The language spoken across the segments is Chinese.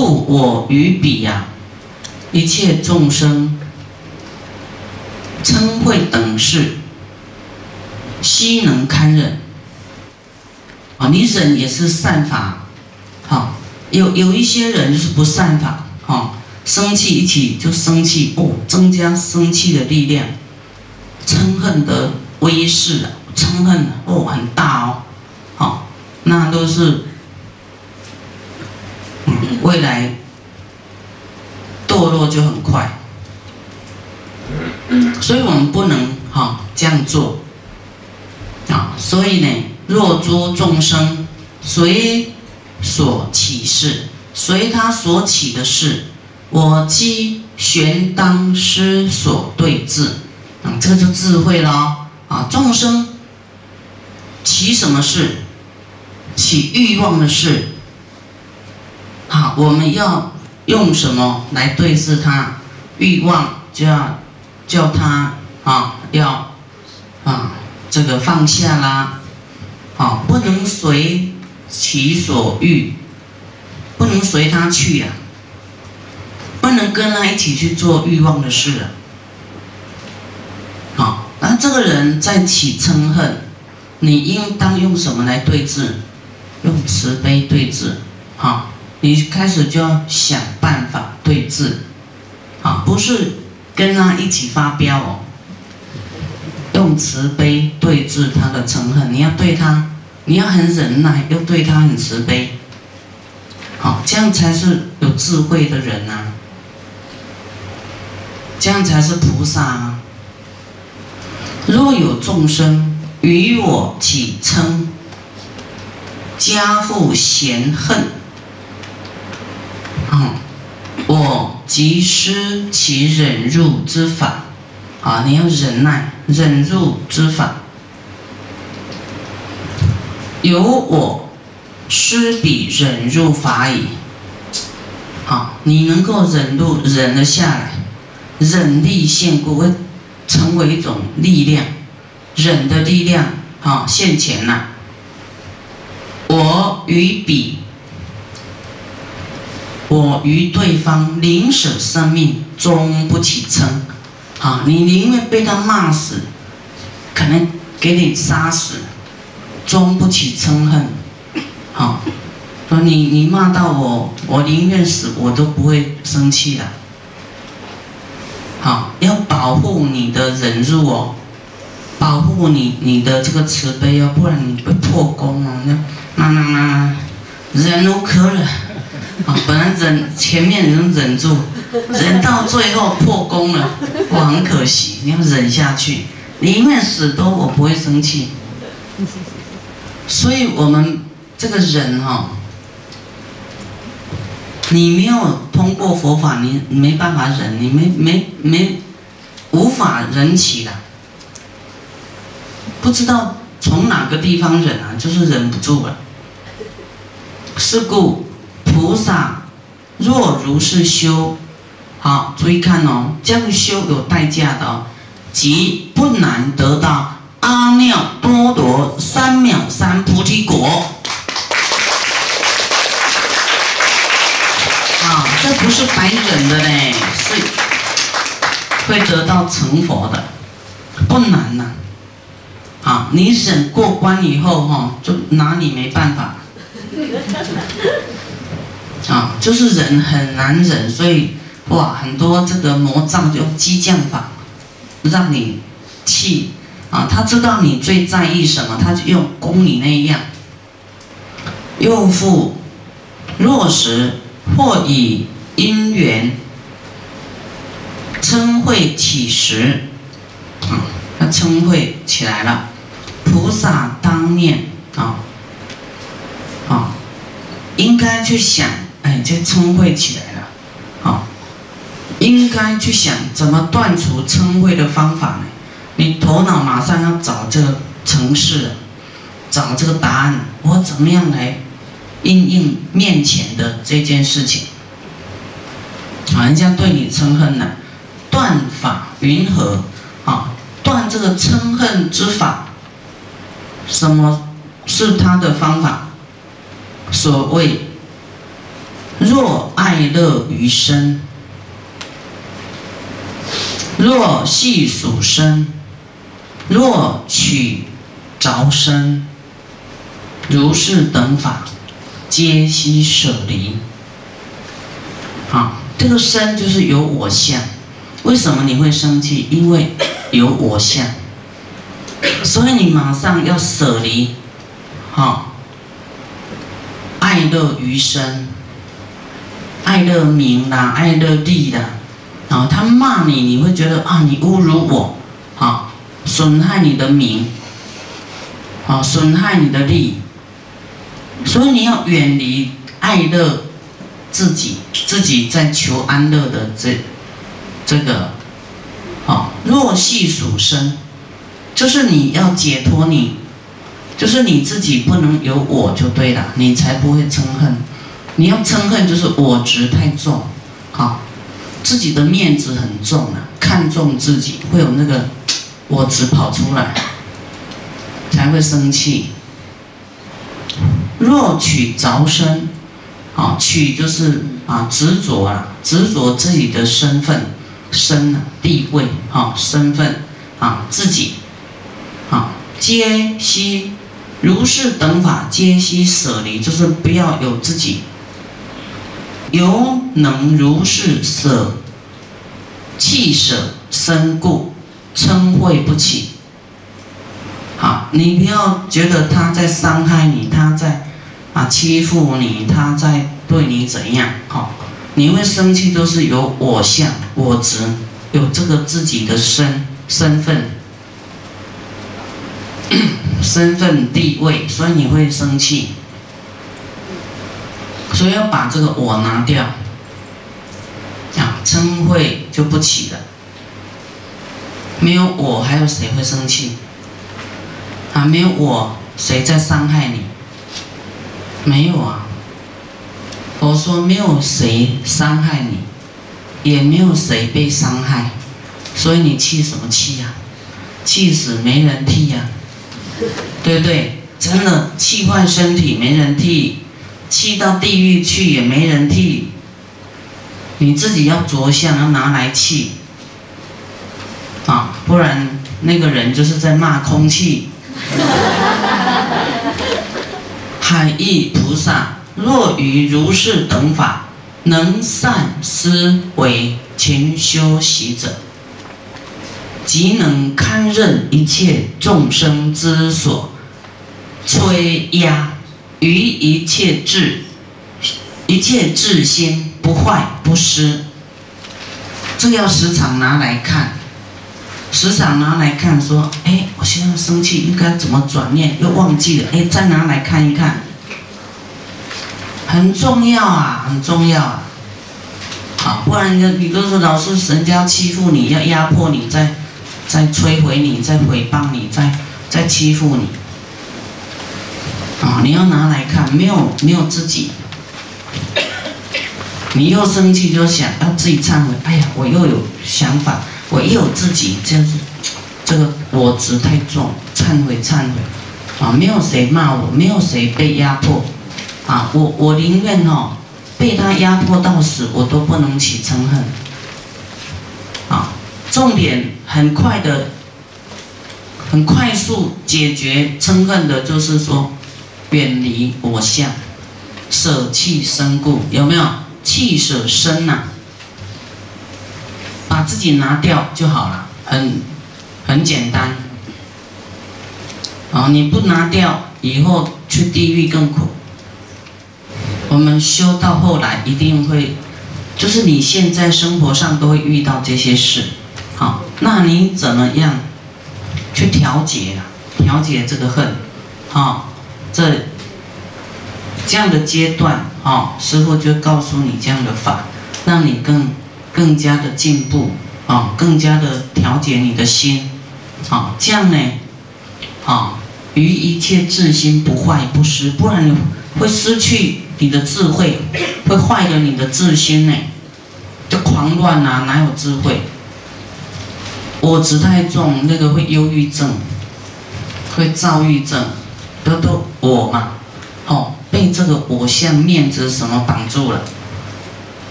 故我于彼呀，一切众生嗔恚等事，悉能堪忍。啊，你忍也是善法，好，有有一些人是不善法，哈，生气一起就生气，哦，增加生气的力量，嗔恨的威势啊，嗔恨哦很大哦，好，那都是，未来堕落就很快，所以我们不能哈这样做，啊，所以呢。若诸众生随所起事，随他所起的事，我即玄当师所对治。啊，这个就智慧了啊！众生起什么事？起欲望的事。好，我们要用什么来对治他？欲望就要叫他啊，要啊，这个放下啦。啊，不能随其所欲，不能随他去呀，不能跟他一起去做欲望的事啊。好，那这个人在起嗔恨，你应当用什么来对峙？用慈悲对峙。好，你开始就要想办法对峙。啊，不是跟他一起发飙哦，用慈悲对峙他的嗔恨，你要对他。你要很忍耐，又对他很慈悲，好，这样才是有智慧的人呐。这样才是菩萨啊。若有众生与我起嗔，加复嫌恨，啊，我即施其忍辱之法，啊，你要忍耐，忍辱之法。由我施彼忍入法矣。好，你能够忍入忍了下来，忍力现故会成为一种力量，忍的力量好现前了。我与彼，我与对方宁舍生命，终不起嗔。好，你宁愿被他骂死，可能给你杀死。终不起嗔恨，好，说你你骂到我，我宁愿死，我都不会生气的。好，要保护你的忍辱哦，保护你你的这个慈悲哦，不然你会破功哦。那那那那，忍无可忍，啊，本来忍前面能忍住，忍到最后破功了，我，很可惜，你要忍下去，你宁愿死都我不会生气。所以，我们这个忍哈，你没有通过佛法，你没办法忍，你没没没无法忍起来，不知道从哪个地方忍啊，就是忍不住了。是故菩萨若如是修，好，注意看哦，这样修有代价的哦，即不难得到。阿耨多罗三藐三菩提果，啊，这不是白忍的嘞，是会得到成佛的，不难呐。啊，你忍过关以后哈，就拿你没办法。啊，就是忍很难忍，所以哇，很多这个魔障就激将法，让你气。啊，他知道你最在意什么，他就用攻你那样。又复若时或以因缘称会起时，啊，他称会起来了，菩萨当念啊，啊，应该去想，哎，这嗔恚起来了，啊，应该去想怎么断除嗔恚的方法呢？你头脑马上要找这个城市，找这个答案，我怎么样来应应面前的这件事情？啊，人家对你嗔恨呢，断法云何？啊，断这个嗔恨之法，什么是他的方法？所谓若爱乐于身。若系属身，若取着身，如是等法，皆悉舍离。好，这个身就是有我相。为什么你会生气？因为有我相，所以你马上要舍离。好，爱乐于身，爱乐名啦，爱乐利啦。啊，他骂你，你会觉得啊，你侮辱我，啊，损害你的名，啊，损害你的利，所以你要远离爱乐自己，自己在求安乐的这这个，好，若系属身，就是你要解脱你，就是你自己不能有我就对了，你才不会嗔恨，你要嗔恨就是我执太重，好。自己的面子很重啊，看重自己会有那个 我执跑出来，才会生气。若取着身，啊，取就是啊执着啊，执着自己的身份、身啊地位啊身份啊自己，啊皆悉如是等法皆悉舍离，就是不要有自己。犹能如是舍弃舍身故，嗔恚不起。好，你不要觉得他在伤害你，他在啊欺负你，他在对你怎样？好，你会生气都是有我相、我执，有这个自己的身身份、身份地位，所以你会生气。所以要把这个我拿掉，啊，嗔恚就不起了。没有我，还有谁会生气？啊，没有我，谁在伤害你？没有啊。我说没有谁伤害你，也没有谁被伤害，所以你气什么气呀？气死没人替呀，对不对？真的气坏身体没人替。气到地狱去也没人替，你自己要着相，要拿来气，啊，不然那个人就是在骂空气。海义菩萨，若于如是等法，能善思维勤修习者，即能堪任一切众生之所摧压。于一切智，一切智心不坏不失，这要时常拿来看，时常拿来看，说，哎，我现在生气，应该怎么转念？又忘记了，哎，再拿来看一看，很重要啊，很重要啊，好，不然你你都说老是人家欺负你，要压迫你，再再摧毁你，再诽谤你，再再欺负你。啊！你要拿来看，没有没有自己，你又生气就想要自己忏悔。哎呀，我又有想法，我又有自己，这样子，这个我执太重，忏悔忏悔。啊，没有谁骂我，没有谁被压迫，啊，我我宁愿哦，被他压迫到死，我都不能起嗔恨。啊，重点很快的，很快速解决嗔恨的，就是说。远离我相，舍弃身故，有没有？弃舍身呐，把自己拿掉就好了，很很简单。啊，你不拿掉，以后去地狱更苦。我们修到后来一定会，就是你现在生活上都会遇到这些事，好，那你怎么样去调节啊？调节这个恨，好。这这样的阶段，哦，师傅就告诉你这样的法，让你更更加的进步，哦，更加的调节你的心，哦，这样呢，哦，于一切智心不坏不失，不然你会失去你的智慧，会坏了你的智心呢，就狂乱啊，哪有智慧？我执太重，那个会忧郁症，会躁郁症。都都我嘛，哦，被这个我相面子什么绑住了，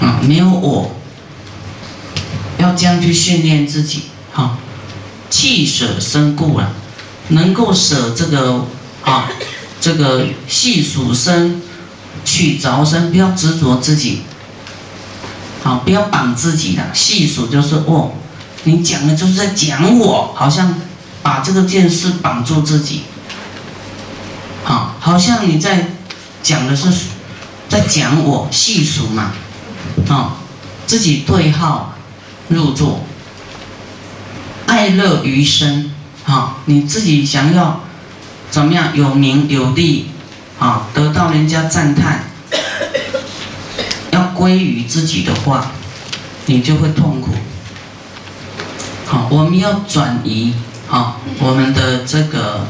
啊，没有我，要这样去训练自己，哈，弃舍身故啊，能够舍这个啊，这个细数身，去着身，不要执着自己，好，不要绑自己的。细数就是哦，你讲的就是在讲我，好像把这个件事绑住自己，好，像你在讲的是在讲我细数嘛。啊，自己对号入座，爱乐于生，啊，你自己想要怎么样有名有利，啊，得到人家赞叹，要归于自己的话，你就会痛苦。好，我们要转移，啊，我们的这个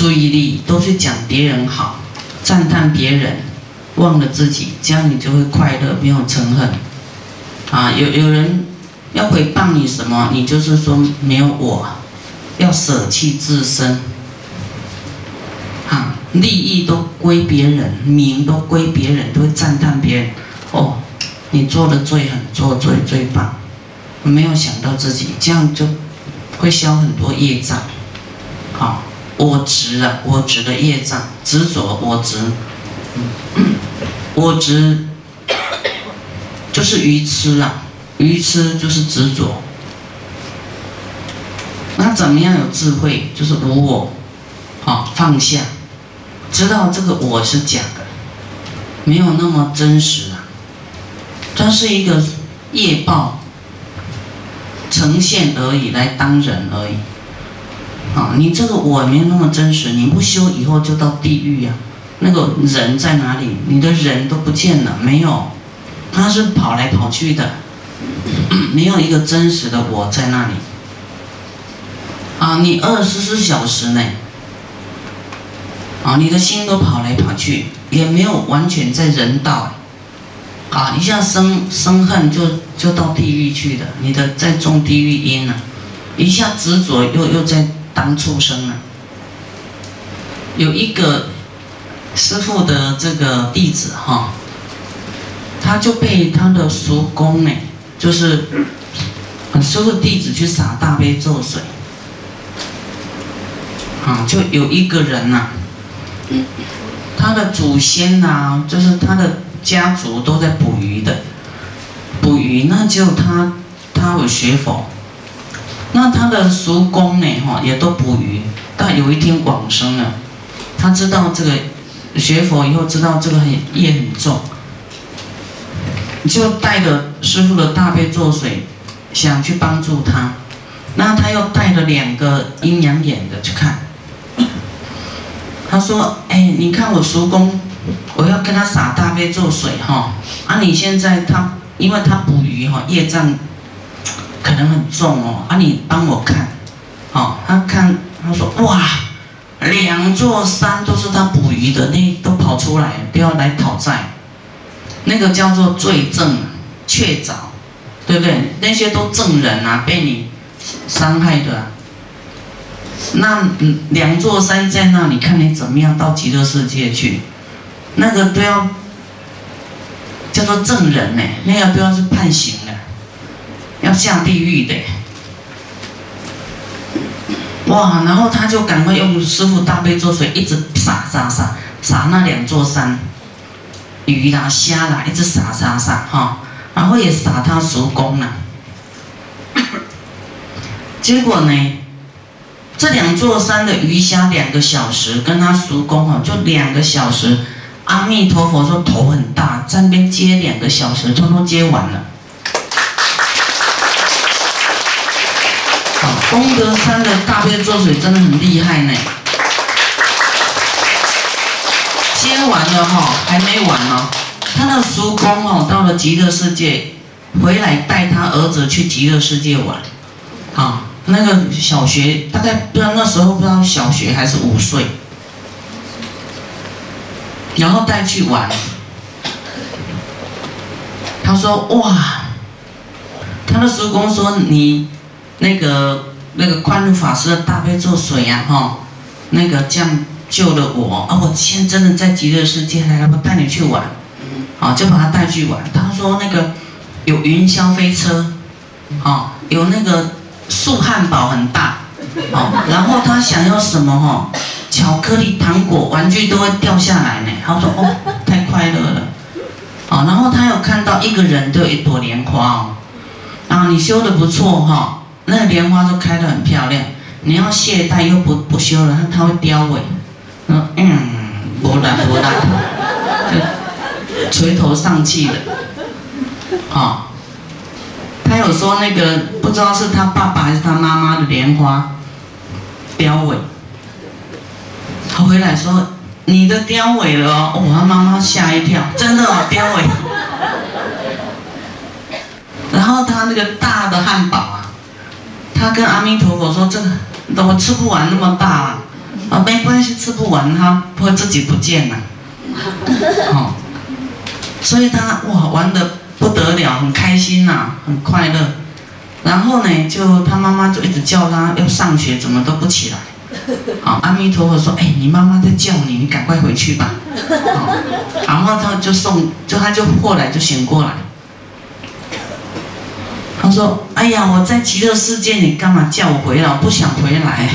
注意力都是讲别人好，赞叹别人。忘了自己，这样你就会快乐，没有嗔恨。啊，有有人要诽谤你什么，你就是说没有我，要舍弃自身。啊，利益都归别人，名都归别人，都会赞叹别人。哦，你做的最狠，做最最棒，没有想到自己，这样就会消很多业障。好，我执啊，我执的业障，执着我执。我执就是愚痴啊，愚痴就是执着。那怎么样有智慧？就是无我，好放下，知道这个我是假的，没有那么真实啊。它是一个业报呈现而已，来当人而已。啊，你这个我没有那么真实，你不修以后就到地狱呀。那个人在哪里？你的人都不见了，没有，他是跑来跑去的，没有一个真实的我在那里。啊，你二十四小时呢？啊，你的心都跑来跑去，也没有完全在人道。啊，一下生生恨就就到地狱去的，你的在种地狱因了，一下执着又又在当畜生了。有一个。师傅的这个弟子哈，他就被他的叔公呢，就是师傅弟子去洒大悲咒水，啊，就有一个人呐，他的祖先呐，就是他的家族都在捕鱼的，捕鱼，那就他他有学佛，那他的叔公呢哈，也都捕鱼，但有一天往生了，他知道这个。学佛以后知道这个很业很重，就带着师傅的大悲咒水，想去帮助他。那他又带着两个阴阳眼的去看。他说：“哎，你看我叔公，我要跟他洒大悲咒水哈。啊，你现在他，因为他捕鱼哈，业障可能很重哦。啊，你帮我看，好，他看，他说哇。”两座山都是他捕鱼的，那都跑出来，都要来讨债。那个叫做罪证，确凿，对不对？那些都证人啊，被你伤害的。那两座山在那里，看你怎么样到极乐世界去。那个都要叫做证人呢，那个都要是判刑，下地狱的。哇！然后他就赶快用师傅大悲咒水一直洒洒洒洒那两座山，鱼啦虾啦，一直洒洒洒哈，然后也洒他叔公了。结果呢，这两座山的鱼虾两个小时跟他叔公哈，就两个小时。阿弥陀佛说头很大，在那边接两个小时，通通接完了。功德山的大悲咒水真的很厉害呢，接完了哈，还没完呢。他的叔公哦，到了极乐世界，回来带他儿子去极乐世界玩，啊，那个小学大概不知道那时候不知道小学还是五岁，然后带去玩。他说哇，他的叔公说你那个。那个宽恕法师的大悲咒水呀，哈，那个这样救了我啊！我现在真的在极乐世界来了，我带你去玩，啊，就把他带去玩。他说那个有云霄飞车，啊，有那个素汉堡很大，哦，然后他想要什么哈，巧克力、糖果、玩具都会掉下来呢。他说哦，太快乐了，啊，然后他有看到一个人都有一朵莲花哦，啊，你修的不错哈，那个莲花都开得很漂亮。你要懈怠又不不修了，它它会凋萎。嗯嗯，不然不然，就垂头丧气的。啊，他有说那个不知道是他爸爸还是他妈妈的莲花凋萎。他回来说你的凋萎了哦，哦，他妈妈吓一跳，真的哦凋萎。然后他那个大的汉堡，他跟阿弥陀佛说这个。我吃不完那么大啊，啊没关系，吃不完它会自己不见了，哦，所以他哇玩的不得了，很开心呐，很快乐。然后呢，就他妈妈就一直叫他要上学，怎么都不起来。好，阿弥陀佛说，哎，你妈妈在叫你，你赶快回去吧。然后他就送，就他就后来就醒过来。他说：“哎呀，我在极乐世界，你干嘛叫我回来？我不想回来。”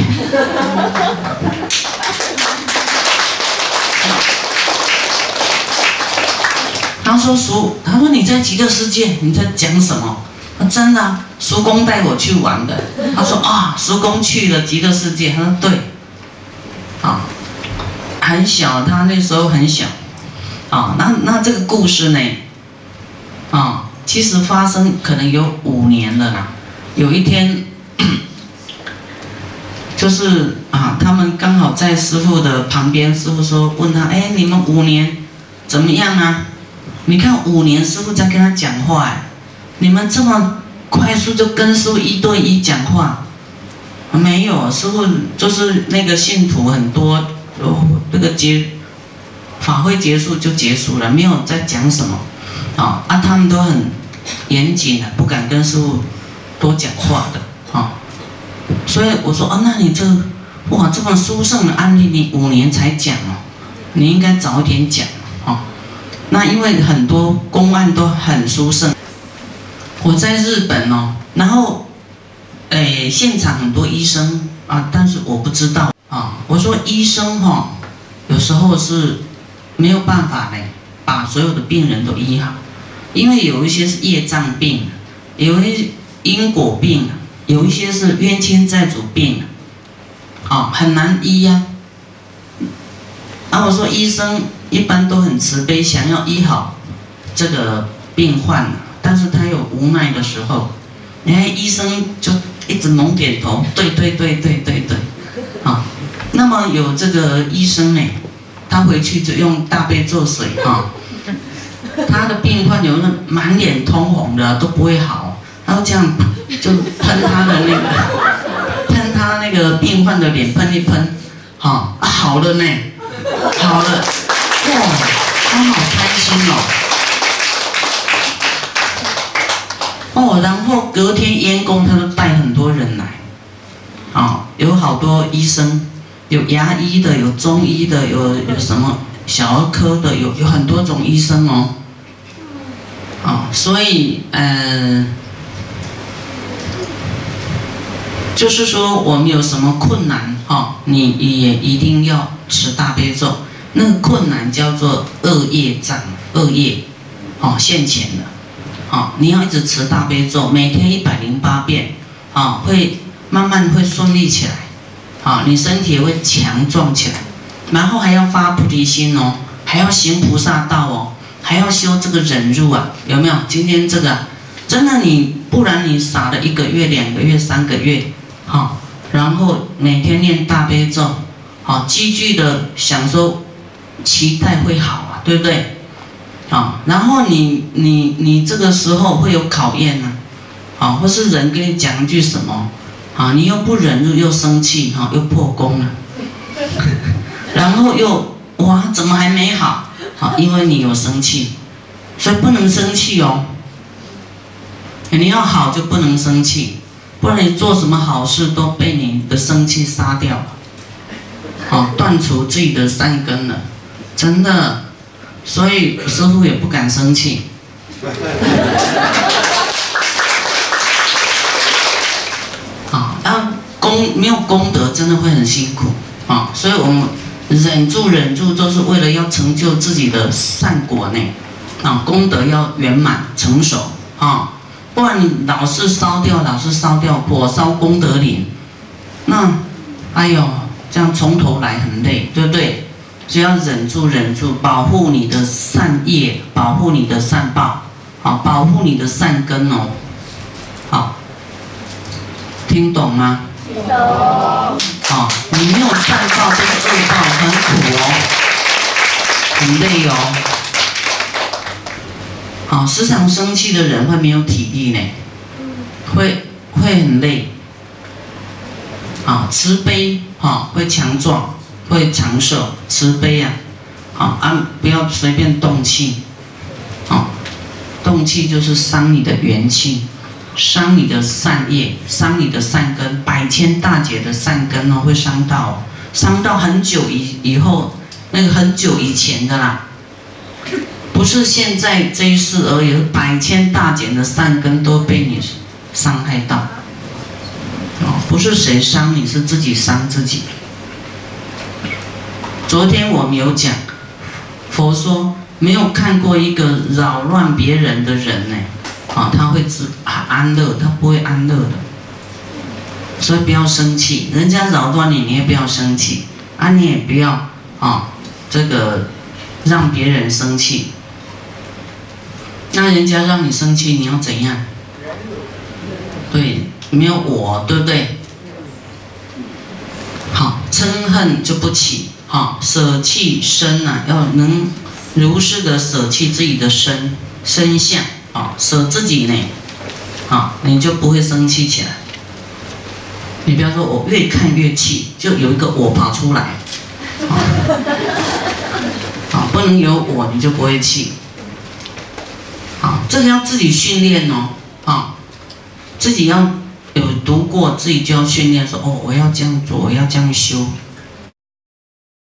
他说：“叔，他说你在极乐世界，你在讲什么？真的，叔公带我去玩的。”他说：“啊，叔公去了极乐世界。”他说：“对，啊，很小，他那时候很小，啊，那那这个故事呢，啊。”其实发生可能有五年了啦。有一天，就是啊，他们刚好在师傅的旁边。师傅说：“问他，哎，你们五年怎么样啊？你看五年，师傅在跟他讲话，哎，你们这么快速就跟师傅一对一讲话？没有，师傅就是那个信徒很多，哦，这个结法会结束就结束了，没有在讲什么。”啊啊！他们都很严谨的，不敢跟师傅多讲话的，啊。所以我说，哦，那你这哇这么殊胜的案例，你五年才讲哦，你应该早点讲，啊。那因为很多公案都很殊胜。我在日本哦，然后，诶，现场很多医生啊，但是我不知道啊。我说医生哈，有时候是没有办法的，把所有的病人都医好。因为有一些是业障病，有一因果病，有一些是冤亲债主病，啊，很难医呀。啊，我说医生一般都很慈悲，想要医好这个病患，但是他有无奈的时候，你看医生就一直猛点头，对对对对对对，啊，那么有这个医生呢，他回去就用大悲咒水啊。他的病患有那满脸通红的都不会好，然后这样就喷他的那个，喷他那个病患的脸喷一喷，好，好了呢，好了，哇，他好开心哦，哦，然后隔天烟工他都带很多人来，啊，有好多医生，有牙医的，有中医的，有有什么小儿科的，有有很多种医生哦。啊，所以，嗯，就是说，我们有什么困难，哈，你也一定要持大悲咒。那个困难叫做恶业障，恶业，哦，现前的，哦，你要一直持大悲咒，每天一百零八遍，啊，会慢慢会顺利起来，啊，你身体会强壮起来，然后还要发菩提心哦，还要行菩萨道哦。还要修这个忍辱啊，有没有？今天这个真的你，不然你傻了一个月、两个月、三个月，好，然后每天念大悲咒，好，积聚的想说期待会好啊，对不对？好，然后你你你这个时候会有考验呢，好，或是人跟你讲一句什么，好，你又不忍辱又生气，哈，又破功了，然后又哇，怎么还没好？因为你有生气，所以不能生气哦。你要好就不能生气，不然你做什么好事都被你的生气杀掉了。好，断除自己的善根了，真的。所以师傅也不敢生气。啊，然功没有功德，真的会很辛苦啊。所以我们忍住忍住，就是为了要成就自己的善果呢。啊，功德要圆满成熟啊，不然你老是烧掉，老是烧掉，火烧功德林，那，哎呦，这样从头来很累，对不对？只要忍住忍住，保护你的善业，保护你的善报，好，保护你的善根哦，好，听懂吗？听懂。啊，你没有善报就是恶报，很苦哦，很累哦。好，时常生气的人会没有体力呢，会会很累。啊，慈悲哈会强壮，会长寿，慈悲呀，好啊，不要随便动气，好，动气就是伤你的元气，伤你的善业，伤你的善根，百千大劫的善根哦，会伤到，伤到很久以以后，那个很久以前的啦。不是现在这一世而已，百千大劫的善根都被你伤害到。哦，不是谁伤你，是自己伤自己。昨天我们有讲，佛说没有看过一个扰乱别人的人呢，啊，他会自安乐，他不会安乐的。所以不要生气，人家扰乱你，你也不要生气，啊，你也不要啊，这个让别人生气。那人家让你生气，你要怎样？对，没有我，对不对？好，嗔恨就不起。好，舍弃身呐，要能如是的舍弃自己的身身相。啊，舍自己呢，啊，你就不会生气起来。你不要说我越看越气，就有一个我跑出来。啊，不能有我，你就不会气。啊这个要自己训练哦，啊，自己要有读过，自己就要训练说，哦，我要这样做，我要这样修，